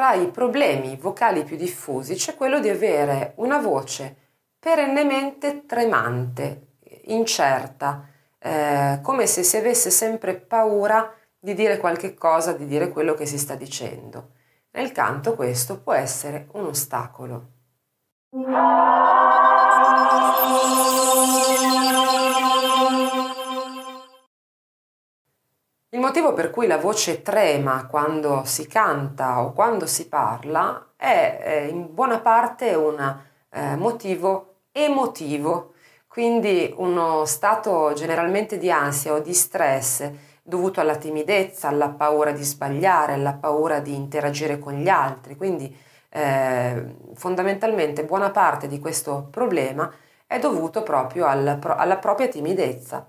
tra i problemi vocali più diffusi c'è quello di avere una voce perennemente tremante, incerta, eh, come se si avesse sempre paura di dire qualche cosa, di dire quello che si sta dicendo. Nel canto questo può essere un ostacolo. Il motivo per cui la voce trema quando si canta o quando si parla è in buona parte un eh, motivo emotivo, quindi uno stato generalmente di ansia o di stress dovuto alla timidezza, alla paura di sbagliare, alla paura di interagire con gli altri. Quindi eh, fondamentalmente buona parte di questo problema è dovuto proprio al, alla propria timidezza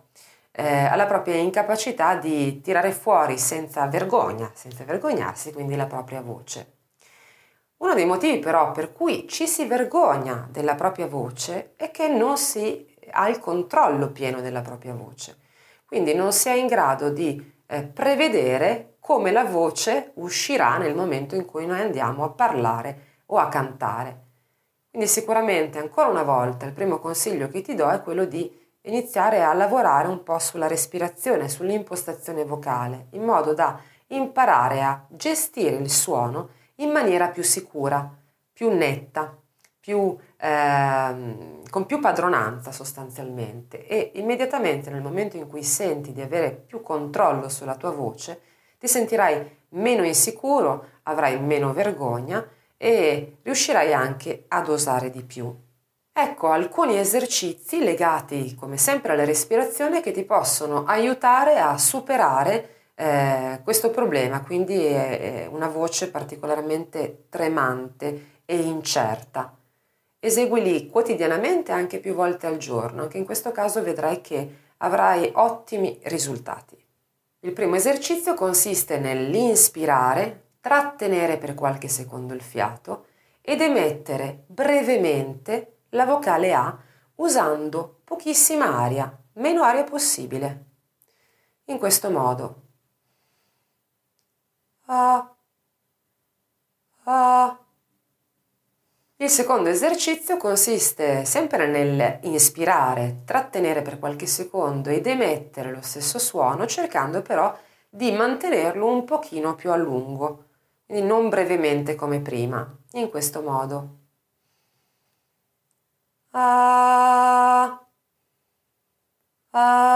eh, alla propria incapacità di tirare fuori senza vergogna, senza vergognarsi, quindi la propria voce. Uno dei motivi però per cui ci si vergogna della propria voce è che non si ha il controllo pieno della propria voce, quindi non si è in grado di eh, prevedere come la voce uscirà nel momento in cui noi andiamo a parlare o a cantare. Quindi sicuramente ancora una volta il primo consiglio che ti do è quello di iniziare a lavorare un po' sulla respirazione, sull'impostazione vocale, in modo da imparare a gestire il suono in maniera più sicura, più netta, più, ehm, con più padronanza sostanzialmente e immediatamente nel momento in cui senti di avere più controllo sulla tua voce, ti sentirai meno insicuro, avrai meno vergogna e riuscirai anche ad osare di più. Ecco alcuni esercizi legati come sempre alla respirazione che ti possono aiutare a superare eh, questo problema, quindi è una voce particolarmente tremante e incerta. Eseguili quotidianamente anche più volte al giorno, anche in questo caso vedrai che avrai ottimi risultati. Il primo esercizio consiste nell'inspirare, trattenere per qualche secondo il fiato ed emettere brevemente la vocale A usando pochissima aria, meno aria possibile. In questo modo. A, a. Il secondo esercizio consiste sempre nel inspirare, trattenere per qualche secondo ed emettere lo stesso suono, cercando però di mantenerlo un pochino più a lungo, quindi non brevemente come prima, in questo modo. A, a.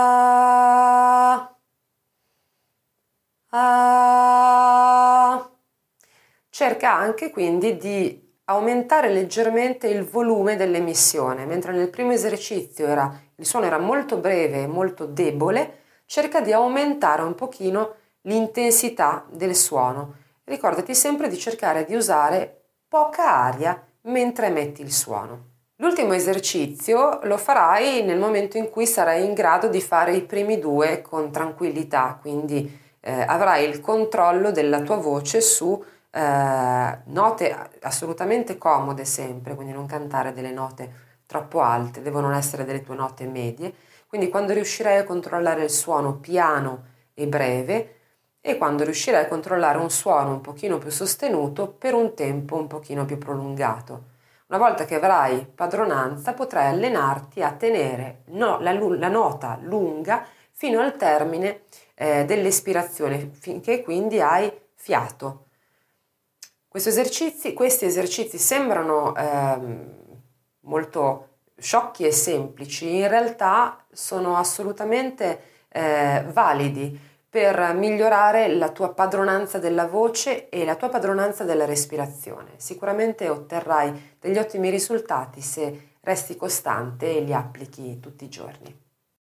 Cerca anche quindi di aumentare leggermente il volume dell'emissione, mentre nel primo esercizio era, il suono era molto breve e molto debole, cerca di aumentare un pochino l'intensità del suono. Ricordati sempre di cercare di usare poca aria mentre emetti il suono. L'ultimo esercizio lo farai nel momento in cui sarai in grado di fare i primi due con tranquillità, quindi eh, avrai il controllo della tua voce su eh, note assolutamente comode sempre, quindi non cantare delle note troppo alte, devono essere delle tue note medie, quindi quando riuscirai a controllare il suono piano e breve e quando riuscirai a controllare un suono un pochino più sostenuto per un tempo un pochino più prolungato. Una volta che avrai padronanza potrai allenarti a tenere no, la, la, nota lunga fino al termine eh, dell'espirazione, finché quindi hai fiato. Esercizi, questi esercizi sembrano eh, molto sciocchi e semplici, in realtà sono assolutamente eh, validi per migliorare la tua padronanza della voce e la tua padronanza della respirazione. Sicuramente otterrai degli ottimi risultati se resti costante e li applichi tutti i giorni.